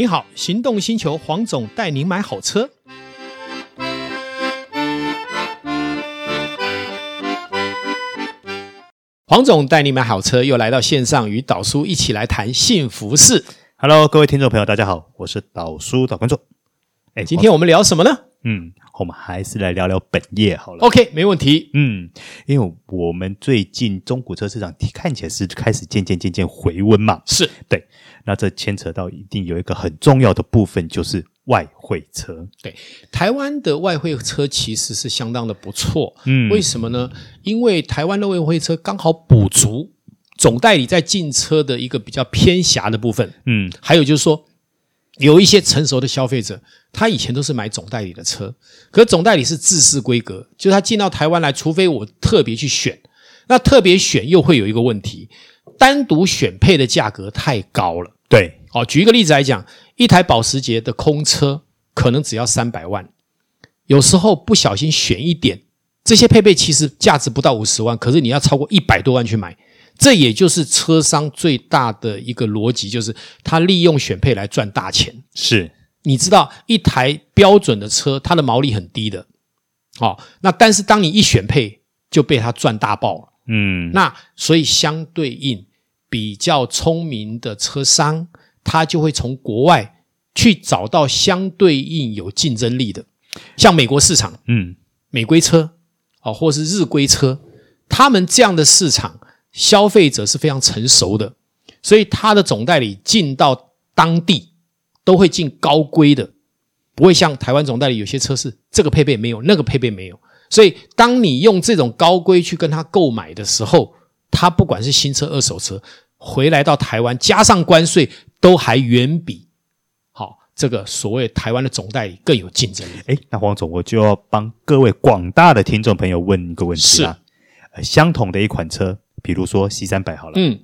你好，行动星球黄总带您买好车。黄总带你买好车，又来到线上与导叔一起来谈幸福事。Hello，各位听众朋友，大家好，我是导叔导观众。哎，今天我们聊什么呢？嗯，我们还是来聊聊本业好了。OK，没问题。嗯，因为我们最近中古车市场看起来是开始渐渐渐渐回温嘛。是对。那这牵扯到一定有一个很重要的部分，就是外汇车。对，台湾的外汇车其实是相当的不错。嗯，为什么呢？因为台湾的外汇车刚好补足总代理在进车的一个比较偏狭的部分。嗯，还有就是说，有一些成熟的消费者，他以前都是买总代理的车，可总代理是自式规格，就是他进到台湾来，除非我特别去选，那特别选又会有一个问题。单独选配的价格太高了，对，好，举一个例子来讲，一台保时捷的空车可能只要三百万，有时候不小心选一点，这些配备其实价值不到五十万，可是你要超过一百多万去买，这也就是车商最大的一个逻辑，就是他利用选配来赚大钱。是，你知道一台标准的车，它的毛利很低的，哦，那但是当你一选配，就被他赚大爆了。嗯，那所以相对应。比较聪明的车商，他就会从国外去找到相对应有竞争力的，像美国市场，嗯，美规车哦，或是日规车，他们这样的市场消费者是非常成熟的，所以他的总代理进到当地都会进高规的，不会像台湾总代理有些车是这个配备没有，那个配备没有，所以当你用这种高规去跟他购买的时候。他不管是新车、二手车，回来到台湾，加上关税，都还远比好这个所谓台湾的总代理更有竞争力。哎，那黄总，我就要帮各位广大的听众朋友问一个问题啦。是，相同的一款车，比如说 C 三百好了，嗯，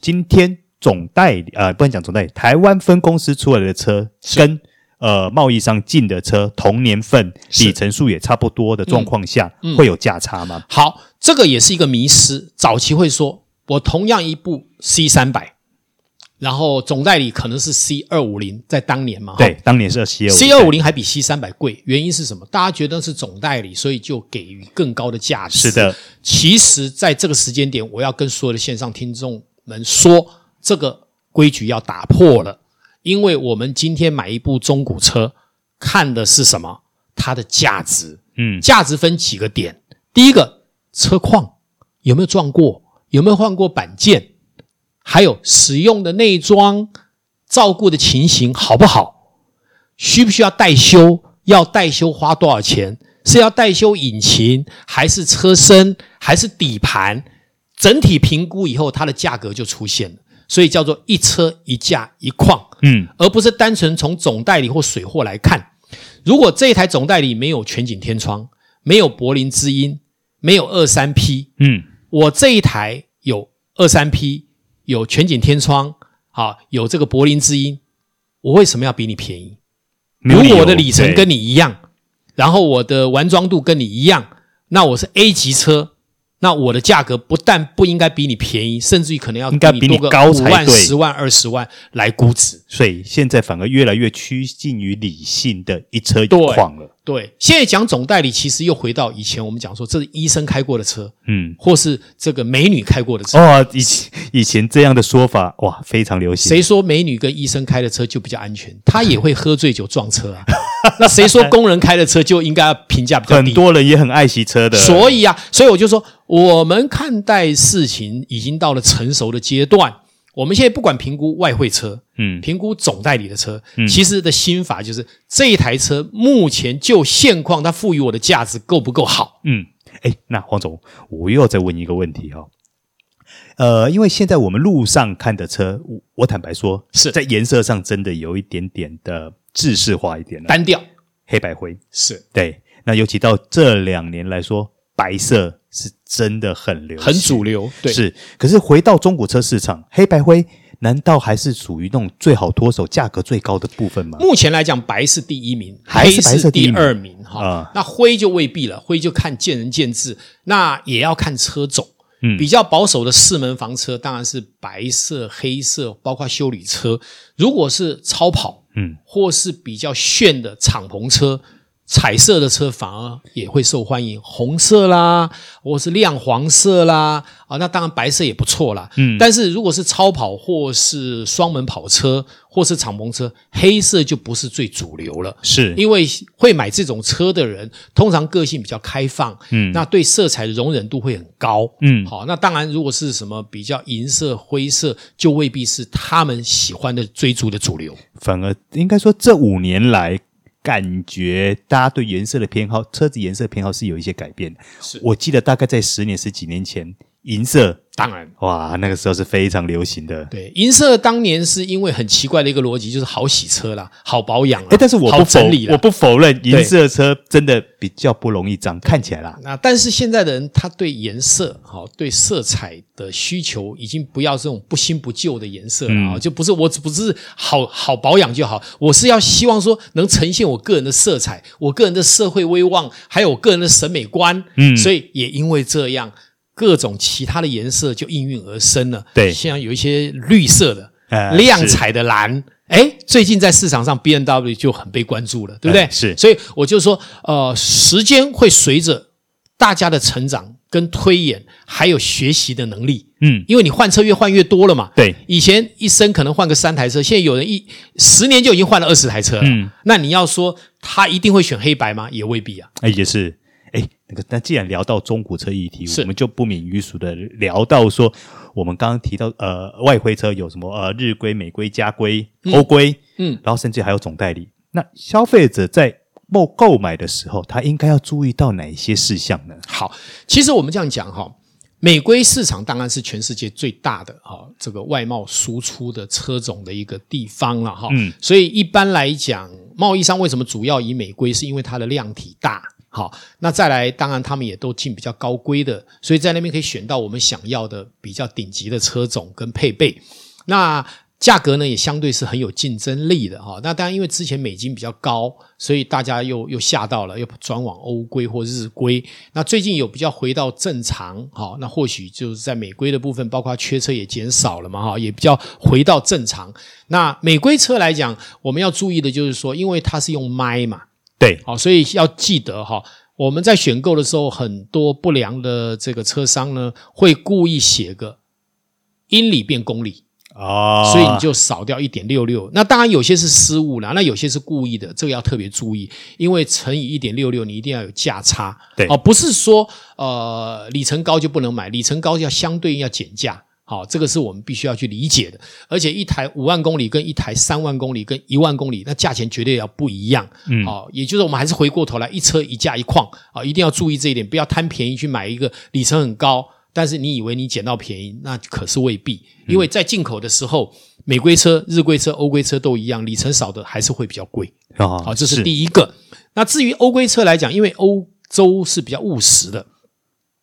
今天总代理呃，不能讲总代理，台湾分公司出来的车跟呃贸易商进的车同年份，里程数也差不多的状况下，嗯嗯、会有价差吗？好。这个也是一个迷失。早期会说，我同样一部 C 三百，然后总代理可能是 C 二五零，在当年嘛，对，当年是 C 二五零，C 二五零还比 C 三百贵。原因是什么？大家觉得是总代理，所以就给予更高的价值。是的，其实在这个时间点，我要跟所有的线上听众们说，这个规矩要打破了。因为我们今天买一部中古车，看的是什么？它的价值。嗯，价值分几个点。第一个。车况有没有撞过？有没有换过板件？还有使用的内装照顾的情形好不好？需不需要代修？要代修花多少钱？是要代修引擎，还是车身，还是底盘？整体评估以后，它的价格就出现了。所以叫做一车一价一况，嗯，而不是单纯从总代理或水货来看。如果这一台总代理没有全景天窗，没有柏林之音。没有二三 P，嗯，我这一台有二三 P，有全景天窗，好，有这个柏林之音，我为什么要比你便宜？如果我的里程跟你一样，然后我的完装度跟你一样，那我是 A 级车。那我的价格不但不应该比你便宜，甚至于可能要应该比你高五万、十万、二十万来估值。所以现在反而越来越趋近于理性的一车一况了。对，现在讲总代理，其实又回到以前我们讲说，这是医生开过的车，嗯，或是这个美女开过的车。哦，以前以前这样的说法，哇，非常流行。谁说美女跟医生开的车就比较安全？他也会喝醉酒撞车啊。那谁说工人开的车就应该要评价比较低？很多人也很爱惜车的。所以啊，所以我就说，我们看待事情已经到了成熟的阶段。我们现在不管评估外汇车，嗯，评估总代理的车，嗯，其实的心法就是这一台车目前就现况，它赋予我的价值够不够好？嗯，诶，那黄总，我又要再问一个问题哈。呃，因为现在我们路上看的车，我，我坦白说，是在颜色上真的有一点点的。制式化一点了，单调，黑白灰是对。那尤其到这两年来说，白色是真的很流行，很主流。对，是。可是回到中古车市场，黑白灰难道还是属于那种最好脱手、价格最高的部分吗？目前来讲，白是第一名，还是第二名哈。那灰就未必了，灰就看见仁见智，那也要看车种。嗯，比较保守的四门房车当然是白色、黑色，包括修理车。如果是超跑。嗯，或是比较炫的敞篷车。彩色的车反而也会受欢迎，红色啦，或是亮黄色啦，啊，那当然白色也不错啦。嗯，但是如果是超跑或是双门跑车或是敞篷车，黑色就不是最主流了。是，因为会买这种车的人，通常个性比较开放，嗯，那对色彩的容忍度会很高，嗯，好，那当然如果是什么比较银色、灰色，就未必是他们喜欢的追逐的主流。反而应该说，这五年来。感觉大家对颜色的偏好，车子颜色偏好是有一些改变。是我记得大概在十年、十几年前，银色。当然，哇，那个时候是非常流行的。对，银色当年是因为很奇怪的一个逻辑，就是好洗车啦，好保养。哎，但是我不否认，我不否认银色车真的比较不容易脏，看起来啦。那但是现在的人，他对颜色，好对色彩的需求，已经不要这种不新不旧的颜色了啊，嗯、就不是我只不是好好保养就好，我是要希望说能呈现我个人的色彩，我个人的社会威望，还有我个人的审美观。嗯，所以也因为这样。各种其他的颜色就应运而生了。对，像有一些绿色的、呃、亮彩的蓝，哎，最近在市场上 B N W 就很被关注了，对不对？呃、是，所以我就说，呃，时间会随着大家的成长跟推演，还有学习的能力，嗯，因为你换车越换越多了嘛。对，以前一生可能换个三台车，现在有人一十年就已经换了二十台车了。嗯，那你要说他一定会选黑白吗？也未必啊。哎，也是。哎，那既然聊到中古车议题，我们就不免于俗的聊到说，我们刚刚提到呃，外规车有什么呃，日规、美规、加规、欧规，嗯，然后甚至还有总代理。那消费者在购购买的时候，他应该要注意到哪些事项呢？好，其实我们这样讲哈，美规市场当然是全世界最大的哈，这个外贸输出的车种的一个地方了哈。嗯，所以一般来讲，贸易商为什么主要以美规？是因为它的量体大。好，那再来，当然他们也都进比较高规的，所以在那边可以选到我们想要的比较顶级的车种跟配备。那价格呢，也相对是很有竞争力的哈。那当然，因为之前美金比较高，所以大家又又吓到了，又转往欧规或日规。那最近有比较回到正常，好，那或许就是在美规的部分，包括缺车也减少了嘛哈，也比较回到正常。那美规车来讲，我们要注意的就是说，因为它是用麦嘛。对，好，所以要记得哈，我们在选购的时候，很多不良的这个车商呢，会故意写个英里变公里哦，所以你就少掉一点六六。那当然有些是失误啦，那有些是故意的，这个要特别注意，因为乘以一点六六，你一定要有价差。对，哦，不是说呃里程高就不能买，里程高要相对应要减价。好，这个是我们必须要去理解的，而且一台五万公里跟一台三万公里跟一万公里，那价钱绝对要不一样。嗯，好，也就是我们还是回过头来，一车一价一况啊，一定要注意这一点，不要贪便宜去买一个里程很高，但是你以为你捡到便宜，那可是未必，因为在进口的时候，美规车、日规车、欧规车都一样，里程少的还是会比较贵。好，这是第一个。那至于欧规车来讲，因为欧洲是比较务实的。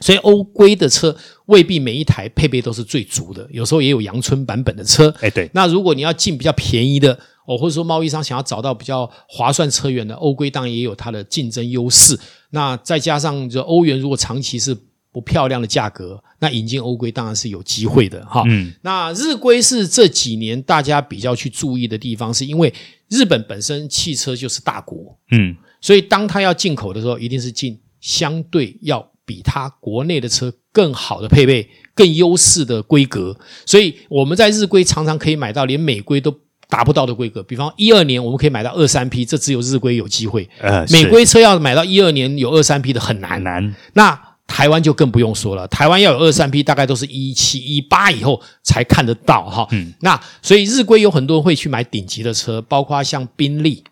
所以欧规的车未必每一台配备都是最足的，有时候也有阳春版本的车。哎，对。那如果你要进比较便宜的，哦，或者说贸易商想要找到比较划算车源的，欧规当然也有它的竞争优势。那再加上就欧元如果长期是不漂亮的价格，那引进欧规当然是有机会的哈。嗯。那日规是这几年大家比较去注意的地方，是因为日本本身汽车就是大国，嗯，所以当它要进口的时候，一定是进相对要。比它国内的车更好的配备、更优势的规格，所以我们在日规常常可以买到连美规都达不到的规格。比方一二年我们可以买到二三 P，这只有日规有机会。呃，美规车要买到一二年有二三 P 的很难。难。那台湾就更不用说了，台湾要有二三 P，大概都是一七一八以后才看得到哈。嗯。那所以日规有很多人会去买顶级的车，包括像宾利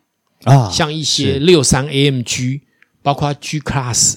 啊，像一些六三 AMG，包括 G Class。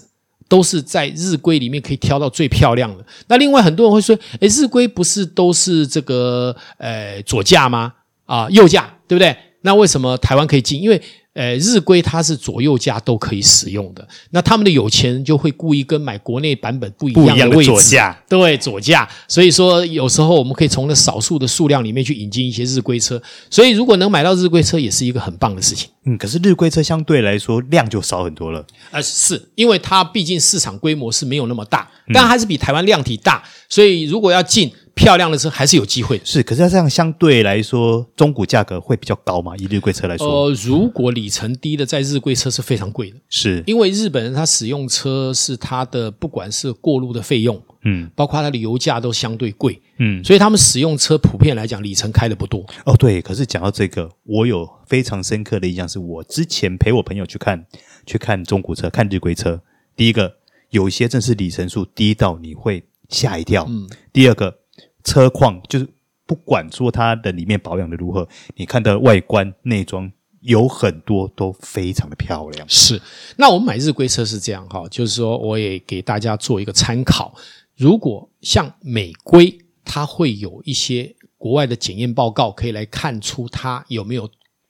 都是在日规里面可以挑到最漂亮的。那另外很多人会说，诶，日规不是都是这个呃左驾吗？啊，右驾对不对？那为什么台湾可以进？因为呃，日规它是左右驾都可以使用的，那他们的有钱人就会故意跟买国内版本不一样的位置，左驾，对，左驾。所以说有时候我们可以从那少数的数量里面去引进一些日规车，所以如果能买到日规车，也是一个很棒的事情。嗯，可是日规车相对来说量就少很多了，呃，是因为它毕竟市场规模是没有那么大，但还是比台湾量体大，所以如果要进。漂亮的车还是有机会的。是，可是它这样相对来说，中古价格会比较高嘛？以日规车来说，呃，如果里程低的，在日规车是非常贵的。是，因为日本人他使用车是他的，不管是过路的费用，嗯，包括他的油价都相对贵，嗯，所以他们使用车普遍来讲里程开的不多。哦，对。可是讲到这个，我有非常深刻的印象，是我之前陪我朋友去看去看中古车，看日规车。第一个，有一些正是里程数低到你会吓一跳。嗯。第二个，车况就是不管说它的里面保养的如何，你看到外观内装有很多都非常的漂亮。是。那我们买日规车是这样哈，就是说我也给大家做一个参考。如果像美规，它会有一些国外的检验报告，可以来看出它有没有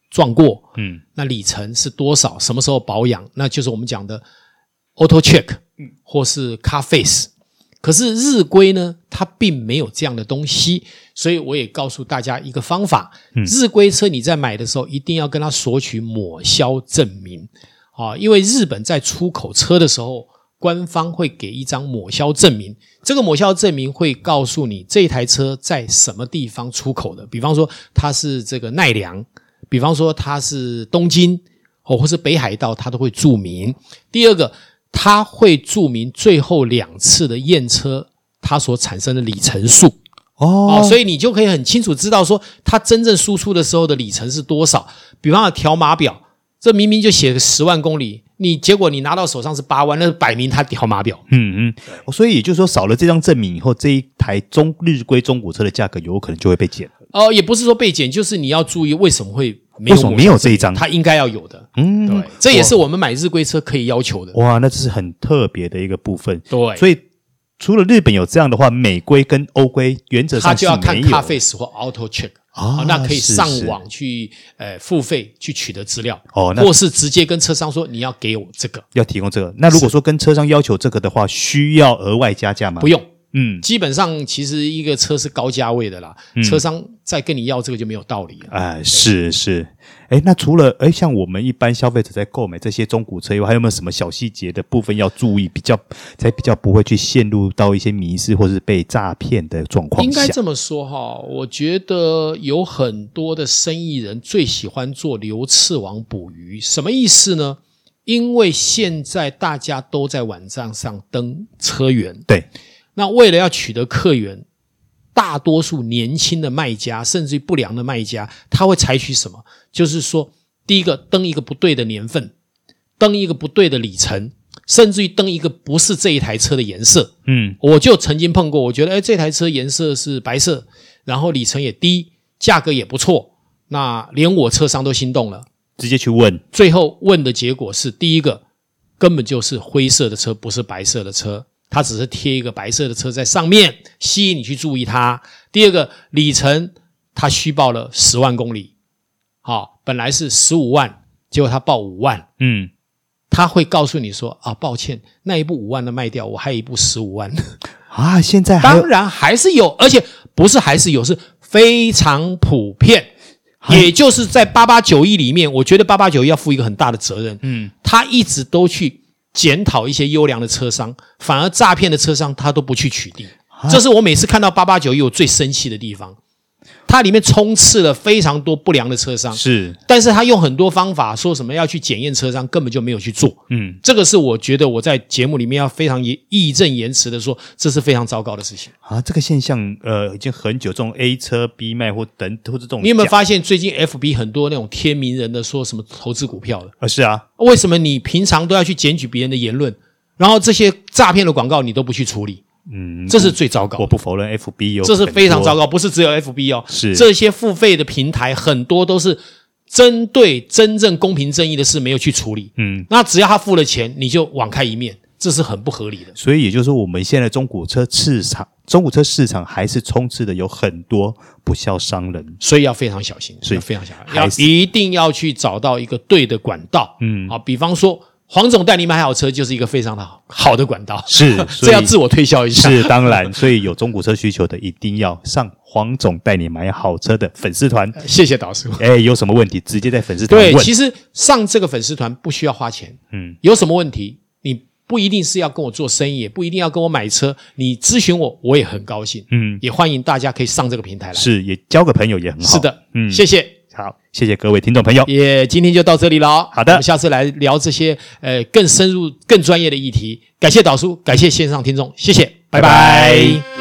撞过。嗯。那里程是多少？什么时候保养？那就是我们讲的。Auto check，嗯或是 Carface，可是日规呢，它并没有这样的东西，所以我也告诉大家一个方法：日规车你在买的时候，一定要跟他索取抹销证明啊，因为日本在出口车的时候，官方会给一张抹销证明，这个抹销证明会告诉你这台车在什么地方出口的，比方说它是这个奈良，比方说它是东京，哦，或是北海道，它都会注明。第二个。它会注明最后两次的验车，它所产生的里程数哦，哦，所以你就可以很清楚知道说它真正输出的时候的里程是多少。比方说调码表，这明明就写个十万公里，你结果你拿到手上是八万，那摆明它调码表。嗯嗯，所以也就是说少了这张证明以后，这一台中日规中古车的价格有可能就会被减。哦，也不是说被减，就是你要注意为什么会。为什么没有这一张？它应该要有的。嗯，对，这也是我们买日规车可以要求的。哇，那这是很特别的一个部分。对，所以除了日本有这样的话，美规跟欧规原则上它就要看 Carface 或 Auto Check 啊，那可以上网去呃付费去取得资料哦，那或是直接跟车商说你要给我这个，要提供这个。那如果说跟车商要求这个的话，需要额外加价吗？不用。嗯，基本上其实一个车是高价位的啦，嗯、车商再跟你要这个就没有道理了。哎，是是，哎，那除了哎，像我们一般消费者在购买这些中古车以外，还有没有什么小细节的部分要注意，比较才比较不会去陷入到一些迷失或是被诈骗的状况？应该这么说哈，我觉得有很多的生意人最喜欢做流刺网捕鱼，什么意思呢？因为现在大家都在网站上登车源，对。那为了要取得客源，大多数年轻的卖家，甚至于不良的卖家，他会采取什么？就是说，第一个登一个不对的年份，登一个不对的里程，甚至于登一个不是这一台车的颜色。嗯，我就曾经碰过，我觉得，哎，这台车颜色是白色，然后里程也低，价格也不错，那连我车商都心动了，直接去问，最后问的结果是，第一个根本就是灰色的车，不是白色的车。它只是贴一个白色的车在上面，吸引你去注意它。第二个里程，它虚报了十万公里，好，本来是十五万，结果它报五万，嗯，他会告诉你说啊，抱歉，那一部五万的卖掉，我还有一部十五万啊。现在当然还是有，而且不是还是有，是非常普遍，也就是在八八九一里面，我觉得八八九一要负一个很大的责任，嗯，他一直都去。检讨一些优良的车商，反而诈骗的车商他都不去取缔，这是我每次看到八八九一我最生气的地方。它里面充斥了非常多不良的车商，是，但是他用很多方法说什么要去检验车商，根本就没有去做。嗯，这个是我觉得我在节目里面要非常义正言辞的说，这是非常糟糕的事情啊。这个现象呃已经很久，这种 A 车 B 卖或等或者这种，你有没有发现最近 FB 很多那种贴名人的说什么投资股票的？啊，是啊，为什么你平常都要去检举别人的言论，然后这些诈骗的广告你都不去处理？嗯，这是最糟糕。我不否认 FB 有，这是非常糟糕，不是只有 FB 哦，是这些付费的平台很多都是针对真正公平正义的事没有去处理。嗯，那只要他付了钱，你就网开一面，这是很不合理的。所以也就是说，我们现在中古车市场，中古车市场还是充斥的有很多不肖商人，所以要非常小心，所以非常小心，要一定要去找到一个对的管道。嗯，好，比方说。黄总带你买好车，就是一个非常的好好的管道，是，这要自我推销一下。是，当然，所以有中古车需求的，一定要上黄总带你买好车的粉丝团。谢谢导师。哎，有什么问题，直接在粉丝团问。对，其实上这个粉丝团不需要花钱。嗯，有什么问题，你不一定是要跟我做生意，也不一定要跟我买车，你咨询我，我也很高兴。嗯，也欢迎大家可以上这个平台来，是也交个朋友也很好。是的，嗯，谢谢。好，谢谢各位听众朋友。也今天就到这里了。好的，我们下次来聊这些呃更深入、更专业的议题。感谢导叔，感谢线上听众，谢谢，拜拜。拜拜。